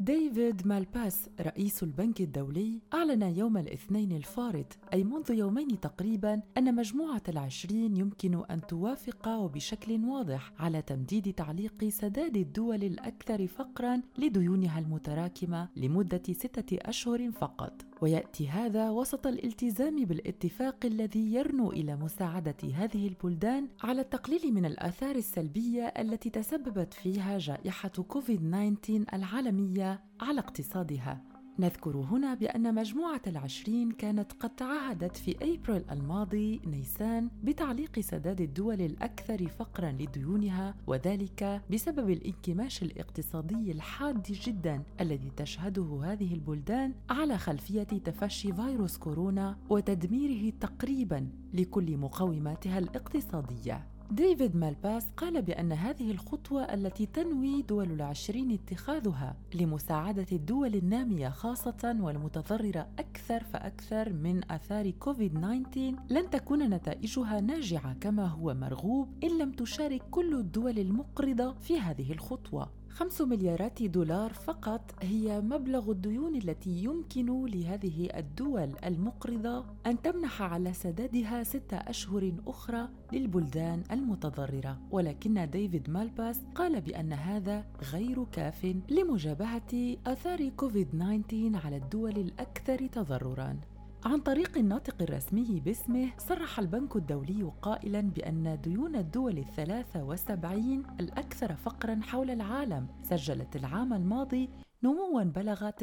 ديفيد مالباس رئيس البنك الدولي أعلن يوم الاثنين الفارط أي منذ يومين تقريبا أن مجموعة العشرين يمكن أن توافق وبشكل واضح على تمديد تعليق سداد الدول الأكثر فقرا لديونها المتراكمة لمدة ستة أشهر فقط. ويأتي هذا وسط الالتزام بالاتفاق الذي يرنو إلى مساعدة هذه البلدان على التقليل من الآثار السلبية التي تسببت فيها جائحة كوفيد 19 العالمية على اقتصادها. نذكر هنا بأن مجموعة العشرين كانت قد تعهدت في أبريل الماضي نيسان بتعليق سداد الدول الأكثر فقرا لديونها وذلك بسبب الانكماش الاقتصادي الحاد جدا الذي تشهده هذه البلدان على خلفية تفشي فيروس كورونا وتدميره تقريبا لكل مقوماتها الاقتصادية. ديفيد مالباس قال بأن هذه الخطوة التي تنوي دول العشرين اتخاذها لمساعدة الدول النامية خاصة والمتضررة أكثر فأكثر من آثار كوفيد-19 لن تكون نتائجها ناجعة كما هو مرغوب إن لم تشارك كل الدول المقرضة في هذه الخطوة. خمس مليارات دولار فقط هي مبلغ الديون التي يمكن لهذه الدول المقرضة أن تمنح على سدادها ستة أشهر أخرى للبلدان المتضررة. ولكن ديفيد مالباس قال بأن هذا غير كاف لمجابهة آثار كوفيد-19 على الدول الأكثر تضرراً. عن طريق الناطق الرسمي باسمه صرح البنك الدولي قائلا بأن ديون الدول الثلاثة وسبعين الأكثر فقرا حول العالم سجلت العام الماضي نموا بلغ 9.5%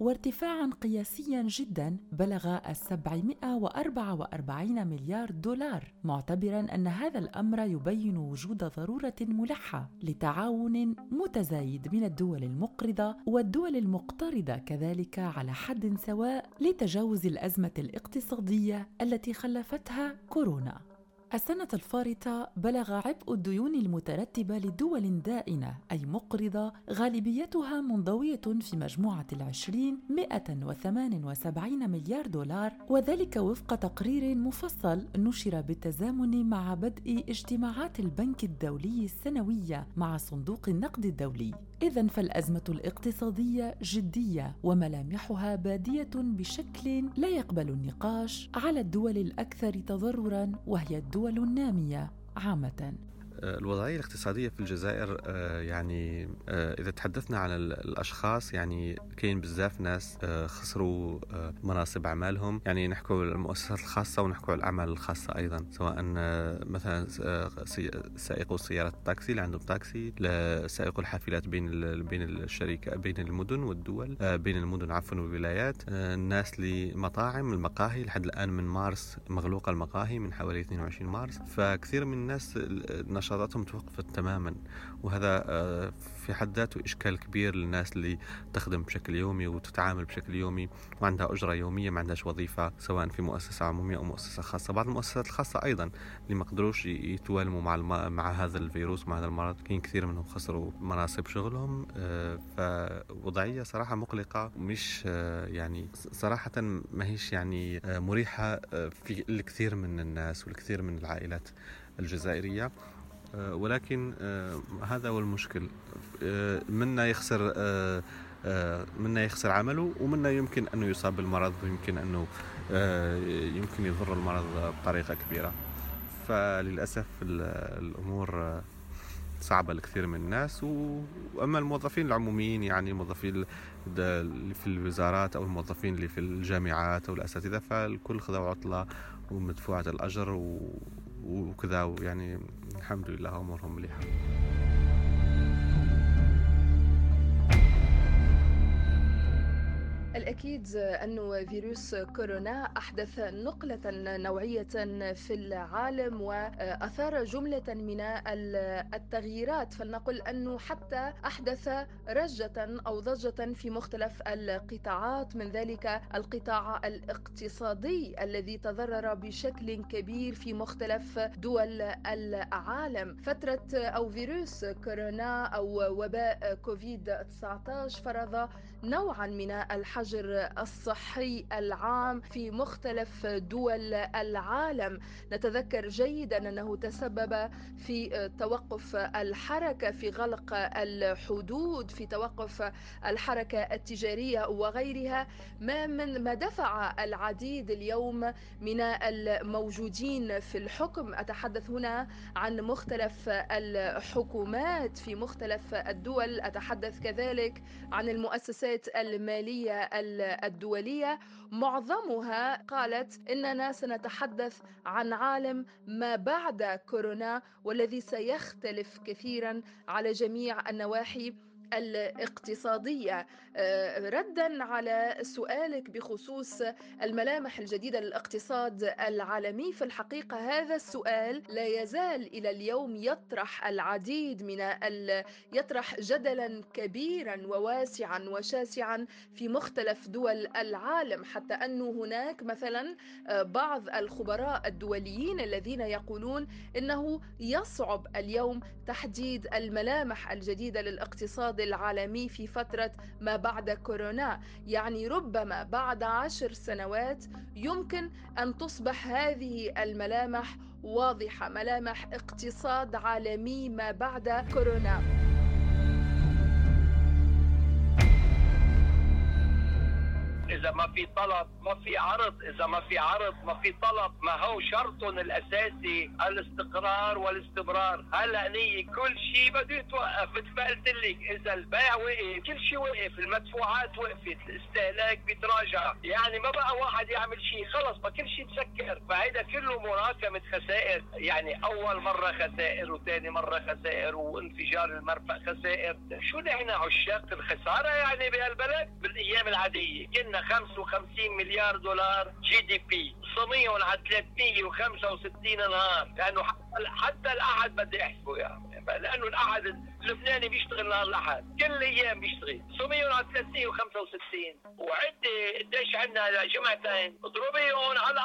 وارتفاعا قياسيا جدا بلغ 744 مليار دولار معتبرا أن هذا الأمر يبين وجود ضرورة ملحة لتعاون متزايد من الدول المقرضة والدول المقترضة كذلك على حد سواء لتجاوز الأزمة الاقتصادية التي خلفتها كورونا. السنة الفارطة بلغ عبء الديون المترتبة لدول دائنة أي مقرضة غالبيتها منضوية في مجموعة العشرين 178 مليار دولار وذلك وفق تقرير مفصل نشر بالتزامن مع بدء اجتماعات البنك الدولي السنوية مع صندوق النقد الدولي. إذا فالأزمة الاقتصادية جدية وملامحها بادية بشكل لا يقبل النقاش على الدول الأكثر تضررا وهي الدول النامية عامة. الوضعية الاقتصادية في الجزائر آه، يعني آه، إذا تحدثنا عن الأشخاص يعني كاين بزاف ناس آه، خسروا مناصب أعمالهم. يعني نحكوا المؤسسات الخاصة ونحكوا الأعمال الخاصة أيضا. سواء مثلا سائقو سيارة التاكسي اللي عندهم تاكسي سائقو الحافلات بين بين الشركة بين المدن والدول بين المدن عفوا والولايات. الناس اللي مطاعم المقاهي لحد الآن من مارس مغلوقة المقاهي من حوالي 22 مارس. فكثير من الناس نشاطاتهم توقفت تماما. وهذا آه، في حد ذاته إشكال كبير للناس اللي تخدم بشكل يومي وتتعامل بشكل يومي وعندها أجرة يومية ما عندهاش وظيفة سواء في مؤسسة عمومية أو مؤسسة خاصة. بعض المؤسسات الخاصة أيضا اللي ما قدروش يتوالموا مع الم... مع هذا الفيروس مع هذا المرض. كاين كثير منهم خسروا مناصب شغلهم آه، فوضعية صراحة مقلقة مش آه، يعني صراحة ما هيش يعني مريحة في الكثير من الناس والكثير من العائلات الجزائرية. ولكن آه، هذا هو المشكل. آه، منا يخسر منا يخسر عمله ومنا يمكن أنه يصاب بالمرض ويمكن أنه يمكن يضر المرض بطريقة كبيرة. فللأسف الأمور صعبة لكثير من الناس. وأما الموظفين العموميين يعني الموظفين اللي في الوزارات أو الموظفين اللي في الجامعات أو الأساتذة فالكل خذوا عطلة ومدفوعة الأجر وكذا ويعني الحمد لله امورهم مليحه الأكيد أن فيروس كورونا أحدث نقلة نوعية في العالم وأثار جملة من التغييرات. فلنقل أنه حتى أحدث رجة أو ضجة في مختلف القطاعات من ذلك القطاع الاقتصادي الذي تضرر بشكل كبير في مختلف دول العالم. فترة أو فيروس كورونا أو وباء كوفيد 19 فرض نوعا من الحجر الحجر الصحي العام في مختلف دول العالم. نتذكر جيدا أنه تسبب في توقف الحركة في غلق الحدود في توقف الحركة التجارية وغيرها. ما من ما دفع العديد اليوم من الموجودين في الحكم. أتحدث هنا عن مختلف الحكومات في مختلف الدول. أتحدث كذلك عن المؤسسات المالية الدولية معظمها قالت إننا سنتحدث عن عالم ما بعد كورونا والذي سيختلف كثيرا على جميع النواحي. الاقتصادية. آه، ردا على سؤالك بخصوص الملامح الجديدة للاقتصاد العالمي. في الحقيقة هذا السؤال لا يزال إلى اليوم يطرح العديد من ال... يطرح جدلا كبيرا وواسعا وشاسعا في مختلف دول العالم. حتى أن هناك مثلا آه، بعض الخبراء الدوليين الذين يقولون إنه يصعب اليوم تحديد الملامح الجديدة للاقتصاد الاقتصاد العالمي في فترة ما بعد كورونا. يعني ربما بعد عشر سنوات يمكن أن تصبح هذه الملامح واضحة ملامح اقتصاد عالمي ما بعد كورونا. إذا ما في طلب ما في عرض. إذا ما في عرض ما في طلب. ما هو شرطهم الأساسي الاستقرار والاستمرار. هلا نية كل شيء بده يتوقف. مثل ما قلت لك إذا البيع وقف كل شيء وقف. المدفوعات وقفت الاستهلاك بيتراجع. يعني ما بقى واحد يعمل شيء خلص ما كل شيء تسكر فهيدا كله مراكمة خسائر. يعني أول مرة خسائر وثاني مرة خسائر وانفجار المرفأ خسائر. شو نحن عشاق الخسارة يعني بهالبلد؟ بالأيام العادية. كنا 55 مليار دولار GDP قسميهم على 365 نهار. لأنه حتى الأحد بدي احسبه يعني لأنه الأحد اللبناني بيشتغل نهار الأحد. كل أيام بيشتغل. قسميهم على 365 وعدي قديش عندنا جمعتين اضربيهم على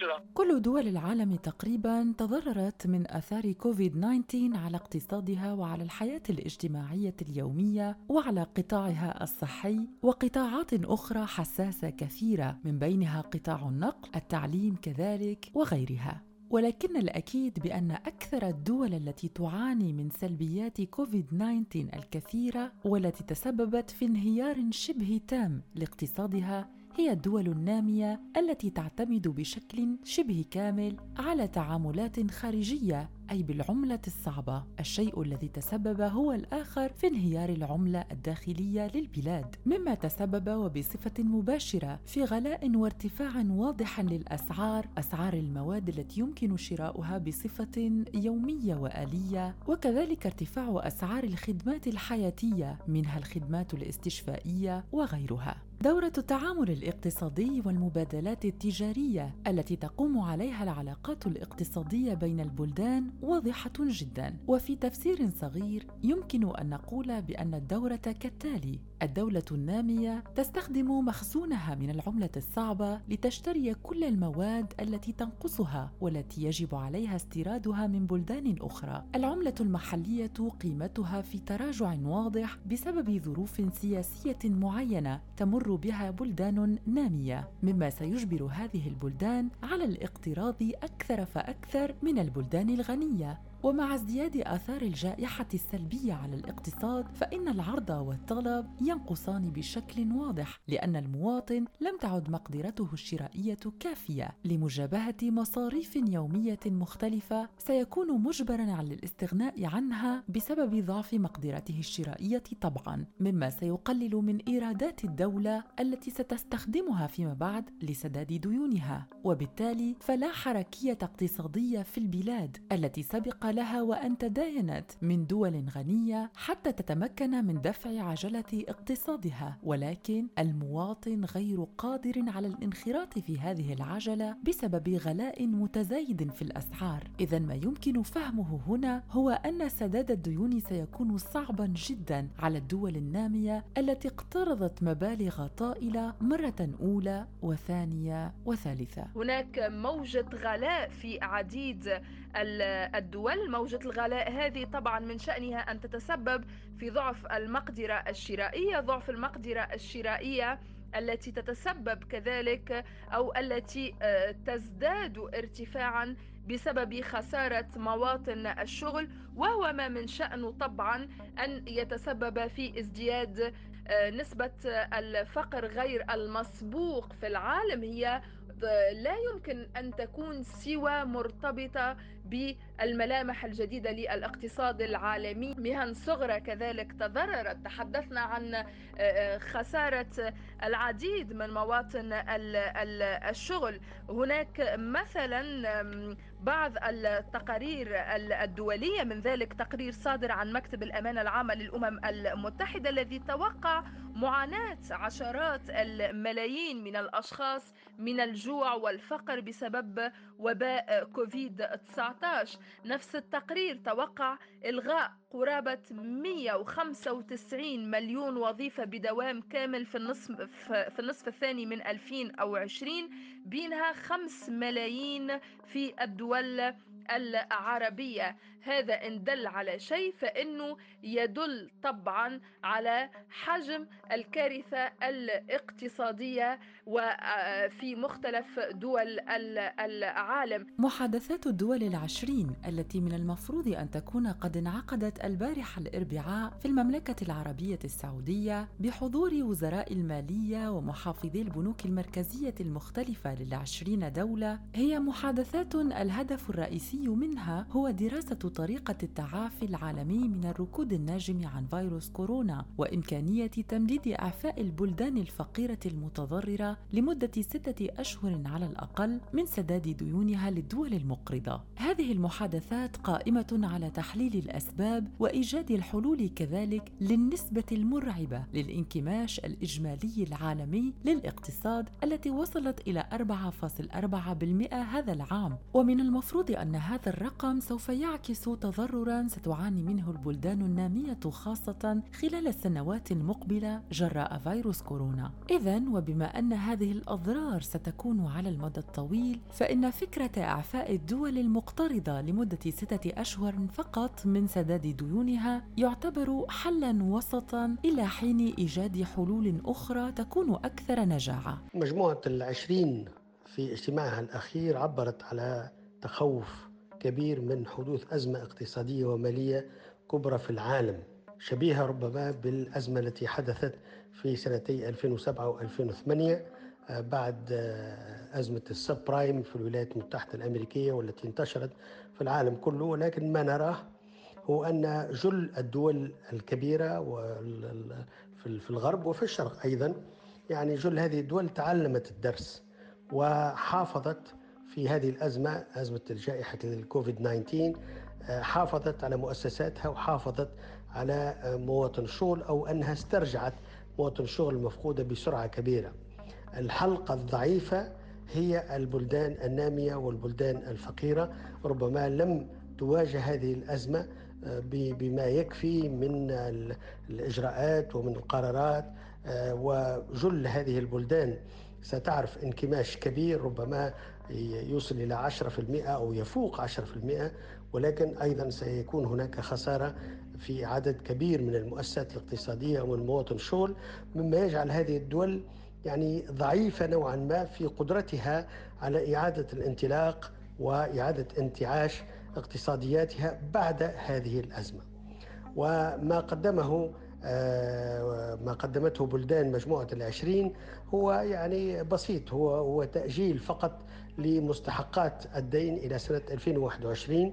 بعشرة كل دول العالم تقريبا تضررت من آثار كوفيد 19 على اقتصادها وعلى الحياة الاجتماعية اليومية وعلى قطاعها الصحي وقطاعات أخرى حساسة كثيرة من بينها قطاع النقل التعليم كذلك وغيرها. ولكن الأكيد بأن أكثر الدول التي تعاني من سلبيات كوفيد 19 الكثيرة والتي تسببت في انهيار شبه تام لاقتصادها هي الدول النامية التي تعتمد بشكل شبه كامل على تعاملات خارجية أي بالعملة الصعبة. الشيء الذي تسبب هو الآخر في انهيار العملة الداخلية للبلاد مما تسبب وبصفة مباشرة في غلاء وارتفاع واضح للأسعار أسعار المواد التي يمكن شراؤها بصفة يومية وآلية وكذلك ارتفاع أسعار الخدمات الحياتية منها الخدمات الاستشفائية وغيرها. دورة التعامل الاقتصادي والمبادلات التجارية التي تقوم عليها العلاقات الاقتصادية بين البلدان واضحة جدا، وفي تفسير صغير يمكن أن نقول بأن الدورة كالتالي: الدولة النامية تستخدم مخزونها من العملة الصعبة لتشتري كل المواد التي تنقصها والتي يجب عليها استيرادها من بلدان أخرى. العملة المحلية قيمتها في تراجع واضح بسبب ظروف سياسية معينة تمر بها بلدان نامية مما سيجبر هذه البلدان على الاقتراض أكثر فأكثر من البلدان الغنية ومع ازدياد آثار الجائحة السلبية على الاقتصاد فإن العرض والطلب ينقصان بشكل واضح لأن المواطن لم تعد مقدرته الشرائية كافية لمجابهة مصاريف يومية مختلفة سيكون مجبرا على الاستغناء عنها بسبب ضعف مقدرته الشرائية طبعا مما سيقلل من إيرادات الدولة التي ستستخدمها فيما بعد لسداد ديونها. وبالتالي فلا حركية اقتصادية في البلاد التي سبق لها وان تداينت من دول غنية حتى تتمكن من دفع عجلة اقتصادها. ولكن المواطن غير قادر على الانخراط في هذه العجلة بسبب غلاء متزايد في الأسعار. إذا ما يمكن فهمه هنا هو أن سداد الديون سيكون صعبا جدا على الدول النامية التي اقترضت مبالغ طائلة مرة أولى وثانية وثالثة. هناك موجة غلاء في عديد الدول. موجة الغلاء هذه طبعا من شأنها أن تتسبب في ضعف المقدرة الشرائية ضعف المقدرة الشرائية التي تتسبب كذلك أو التي آه، تزداد ارتفاعا بسبب خسارة مواطن الشغل؟ وهو ما من شأنه طبعا أن يتسبب في ازدياد آه، نسبة الفقر غير المسبوق في العالم هي لا يمكن أن تكون سوى مرتبطة بالملامح الجديدة للاقتصاد العالمي. مهن صغرى كذلك تضررت. تحدثنا عن آه، آه، خسارة العديد من مواطن الشغل. هناك مثلا بعض التقارير الدولية من ذلك تقرير صادر عن مكتب الامانه العامه للأمم المتحدة الذي توقع معاناة عشرات الملايين من الأشخاص من الجوع والفقر بسبب وباء كوفيد 19 نفس التقرير توقع إلغاء قرابة 195 مليون وظيفة بدوام كامل في النصف في النصف الثاني من 2020 بينها 5 ملايين في الدول العربية. هذا إن دل على شيء فإنه يدل طبعا على حجم الكارثة الاقتصادية وفي مختلف دول العالم. محادثات الدول العشرين التي من المفروض أن تكون قد انعقدت البارحة الأربعاء في المملكة العربية السعودية بحضور وزراء المالية ومحافظي البنوك المركزية المختلفة للعشرين دولة هي محادثات الهدف الرئيسي منها هو دراسة طريقة التعافي العالمي من الركود الناجم عن فيروس كورونا وإمكانية تمديد إعفاء البلدان الفقيرة المتضررة لمدة ستة أشهر على الأقل من سداد ديونها للدول المقرضة. هذه المحادثات قائمة على تحليل الأسباب وإيجاد الحلول كذلك للنسبة المرعبة للانكماش الإجمالي العالمي للاقتصاد التي وصلت إلى 4.4% هذا العام ومن المفروض أن هذا الرقم سوف يعكس تضررا ستعاني منه البلدان النامية خاصة خلال السنوات المقبلة جراء فيروس كورونا. إذا وبما أن هذه الأضرار ستكون على المدى الطويل فإن فكرة إعفاء الدول المقترضة لمدة ستة أشهر فقط من سداد ديونها يعتبر حلا وسطا إلى حين إيجاد حلول أخرى تكون أكثر نجاعة. مجموعة العشرين في اجتماعها الأخير عبرت على تخوف كبير من حدوث أزمة اقتصادية ومالية كبرى في العالم شبيهة ربما بالأزمة التي حدثت في سنتي 2007 و2008 آه، بعد آه، أزمة السب برايم في الولايات المتحدة الأمريكية والتي انتشرت في العالم كله. ولكن ما نراه هو أن جل الدول الكبيرة في الغرب وفي الشرق أيضا يعني جل هذه الدول تعلمت الدرس وحافظت في هذه الأزمة أزمة جائحة الكوفيد 19 آه، حافظت على مؤسساتها وحافظت على آه، مواطن الشغل أو أنها استرجعت مواطن الشغل المفقودة بسرعة كبيرة. الحلقة الضعيفة هي البلدان النامية والبلدان الفقيرة ربما لم تواجه هذه الأزمة آه، بما يكفي من الإجراءات ومن القرارات وجل هذه البلدان. ستعرف انكماش كبير ربما يوصل إلى 10% أو يفوق 10% ولكن أيضا سيكون هناك خسارة في عدد كبير من المؤسسات الاقتصادية ومن مواطن الشغل مما يجعل هذه الدول يعني ضعيفة نوعا ما في قدرتها على إعادة الانطلاق وإعادة انتعاش اقتصادياتها بعد هذه الأزمة. وما قدمه آه، ما قدمته بلدان مجموعة العشرين هو يعني بسيط هو هو تأجيل فقط لمستحقات الدين إلى سنة 2021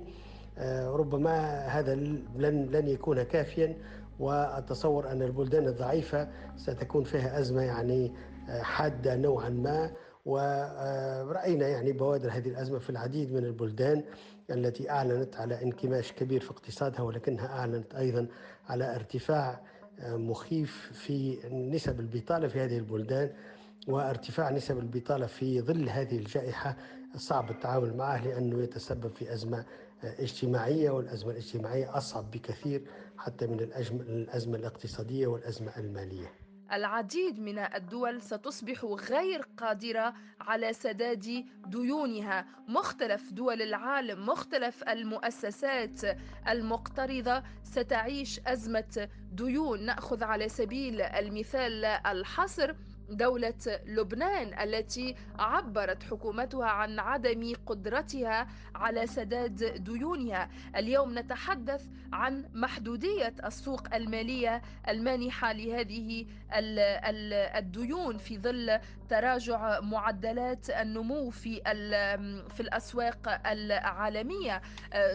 آه، ربما هذا لن لن يكون كافيا وأتصور أن البلدان الضعيفة ستكون فيها أزمة يعني آه، حادة نوعا ما. ورأينا يعني بوادر هذه الأزمة في العديد من البلدان التي أعلنت على انكماش كبير في اقتصادها ولكنها أعلنت أيضا على ارتفاع مخيف في نسب البطالة في هذه البلدان. وارتفاع نسب البطالة في ظل هذه الجائحة صعب التعامل معه لأنه يتسبب في أزمة اجتماعية والأزمة الاجتماعية أصعب بكثير حتى من الأزمة الاقتصادية والأزمة المالية. العديد من الدول ستصبح غير قادرة على سداد ديونها. مختلف دول العالم مختلف المؤسسات المقترضة ستعيش أزمة ديون. نأخذ على سبيل المثال الحصر. دولة لبنان التي عبرت حكومتها عن عدم قدرتها على سداد ديونها. اليوم نتحدث عن محدودية السوق المالية المانحة لهذه الديون في ظل تراجع معدلات النمو في في الأسواق العالمية.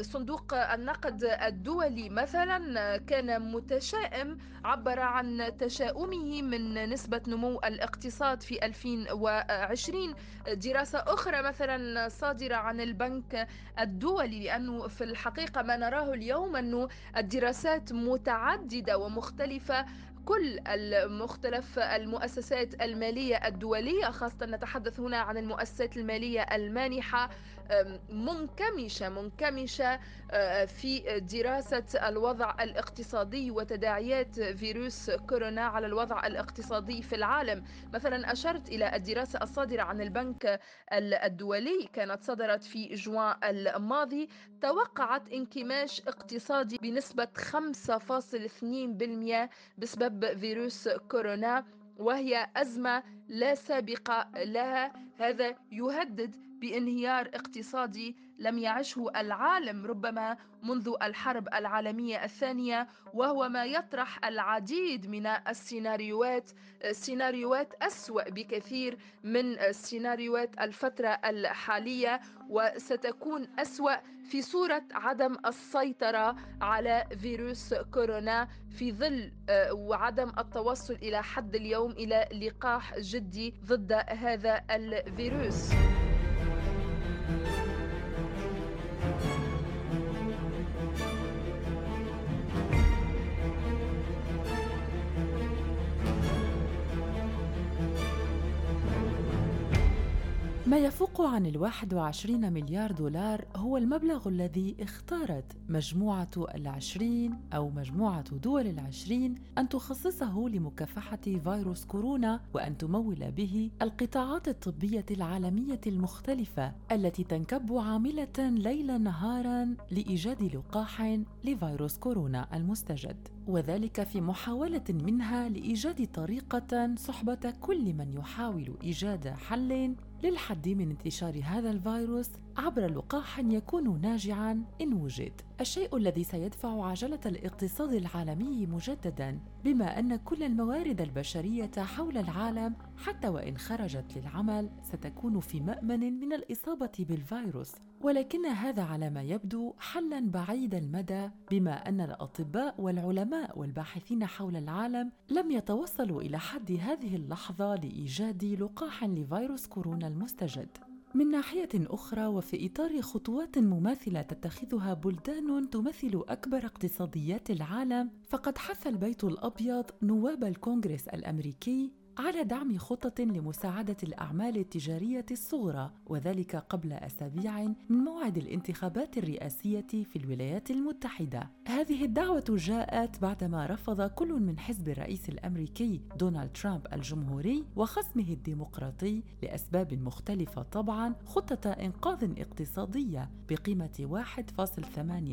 صندوق النقد الدولي مثلا كان متشائم عبر عن تشاؤمه من نسبة نمو الاقتصاد في 2020 دراسة أخرى مثلا صادرة عن البنك الدولي لأنه في الحقيقة ما نراه اليوم أنه الدراسات متعددة ومختلفة كل المختلف المؤسسات المالية الدولية خاصة نتحدث هنا عن المؤسسات المالية المانحة. منكمشة منكمشة في دراسة الوضع الاقتصادي وتداعيات فيروس كورونا على الوضع الاقتصادي في العالم. مثلا أشرت إلى الدراسة الصادرة عن البنك الدولي كانت صدرت في جوان الماضي توقعت انكماش اقتصادي بنسبة 5.2% بسبب فيروس كورونا وهي أزمة لا سابقة لها. هذا يهدد بانهيار اقتصادي لم يعشه العالم ربما منذ الحرب العالمية الثانية وهو ما يطرح العديد من السيناريوهات سيناريوهات أسوأ بكثير من سيناريوهات الفترة الحالية وستكون أسوأ في صورة عدم السيطرة على فيروس كورونا في ظل آه، وعدم التوصل إلى حد اليوم إلى لقاح جدي ضد هذا الفيروس. ما يفوق عن الواحد وعشرين مليار دولار هو المبلغ الذي اختارت مجموعة العشرين أو مجموعة دول العشرين أن تخصصه لمكافحة فيروس كورونا وأن تمول به القطاعات الطبية العالمية المختلفة التي تنكب عاملة ليلا نهارا لإيجاد لقاح لفيروس كورونا المستجد. وذلك في محاولة منها لإيجاد طريقة صحبة كل من يحاول إيجاد حل للحد من انتشار هذا الفيروس عبر لقاح يكون ناجعا إن وجد. الشيء الذي سيدفع عجلة الاقتصاد العالمي مجددا بما أن كل الموارد البشرية حول العالم حتى وإن خرجت للعمل ستكون في مأمن من الإصابة بالفيروس. ولكن هذا على ما يبدو حلا بعيد المدى بما أن الأطباء والعلماء والباحثين حول العالم لم يتوصلوا إلى حد هذه اللحظة لإيجاد لقاح لفيروس كورونا المستجد. من ناحية أخرى وفي إطار خطوات مماثلة تتخذها بلدان تمثل أكبر اقتصاديات العالم، فقد حث البيت الأبيض نواب الكونغرس الأمريكي على دعم خطط لمساعدة الأعمال التجارية الصغرى وذلك قبل أسابيع من موعد الانتخابات الرئاسية في الولايات المتحدة. هذه الدعوة جاءت بعدما رفض كل من حزب الرئيس الأمريكي دونالد ترامب الجمهوري وخصمه الديمقراطي لأسباب مختلفة طبعا خطة إنقاذ اقتصادية بقيمة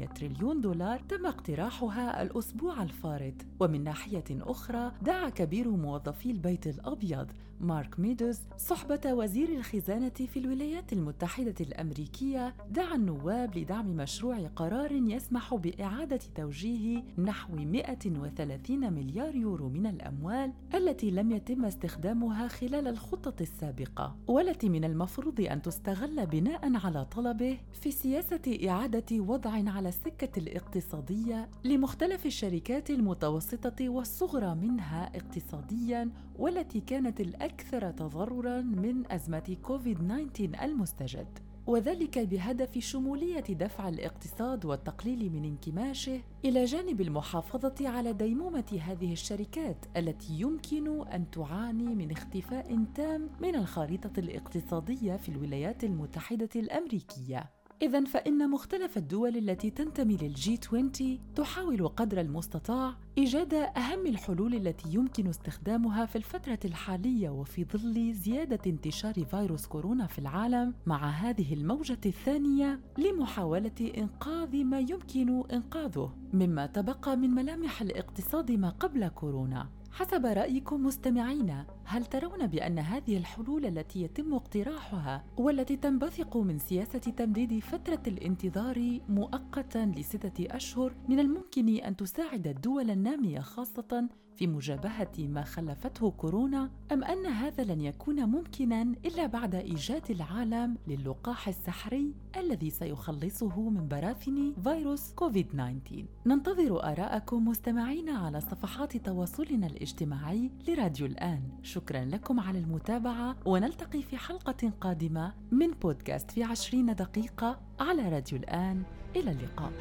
1.8 تريليون دولار تم اقتراحها الأسبوع الفارط ومن ناحية أخرى دعا كبير موظفي البيت الأبيض مارك ميدوز صحبة وزير الخزانة في الولايات المتحدة الأمريكية دعا النواب لدعم مشروع قرار يسمح بإعادة توجيه نحو 130 مليار يورو من الأموال التي لم يتم استخدامها خلال الخطة السابقة. والتي من المفروض أن تستغل بناء على طلبه في سياسة إعادة وضع على السكة الاقتصادية لمختلف الشركات المتوسطة والصغرى منها اقتصاديا والتي كانت الأكثر تضررا من أزمة كوفيد 19 المستجد وذلك بهدف شمولية دفع الاقتصاد والتقليل من انكماشه إلى جانب المحافظة على ديمومة هذه الشركات التي يمكن أن تعاني من اختفاء تام من الخريطة الاقتصادية في الولايات المتحدة الأمريكية. إذا فإن مختلف الدول التي تنتمي للجي 20 تحاول قدر المستطاع إيجاد أهم الحلول التي يمكن استخدامها في الفترة الحالية وفي ظل زيادة انتشار فيروس كورونا في العالم مع هذه الموجة الثانية لمحاولة إنقاذ ما يمكن إنقاذه مما تبقى من ملامح الاقتصاد ما قبل كورونا. حسب رأيكم مستمعينا هل ترون بأن هذه الحلول التي يتم اقتراحها والتي تنبثق من سياسة تمديد فترة الانتظار مؤقتا لستة أشهر من الممكن أن تساعد الدول النامية خاصة في مجابهة ما خلفته كورونا أم أن هذا لن يكون ممكنا إلا بعد إيجاد العالم للقاح السحري الذي سيخلصه من براثن فيروس كوفيد 19 ننتظر آراءكم مستمعين على صفحات تواصلنا الاجتماعي لراديو الآن. شكرا لكم على المتابعة ونلتقي في حلقة قادمة من بودكاست في عشرين دقيقة على راديو الآن. إلى اللقاء.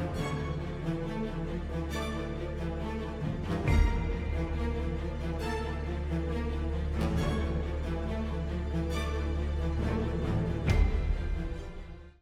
thank you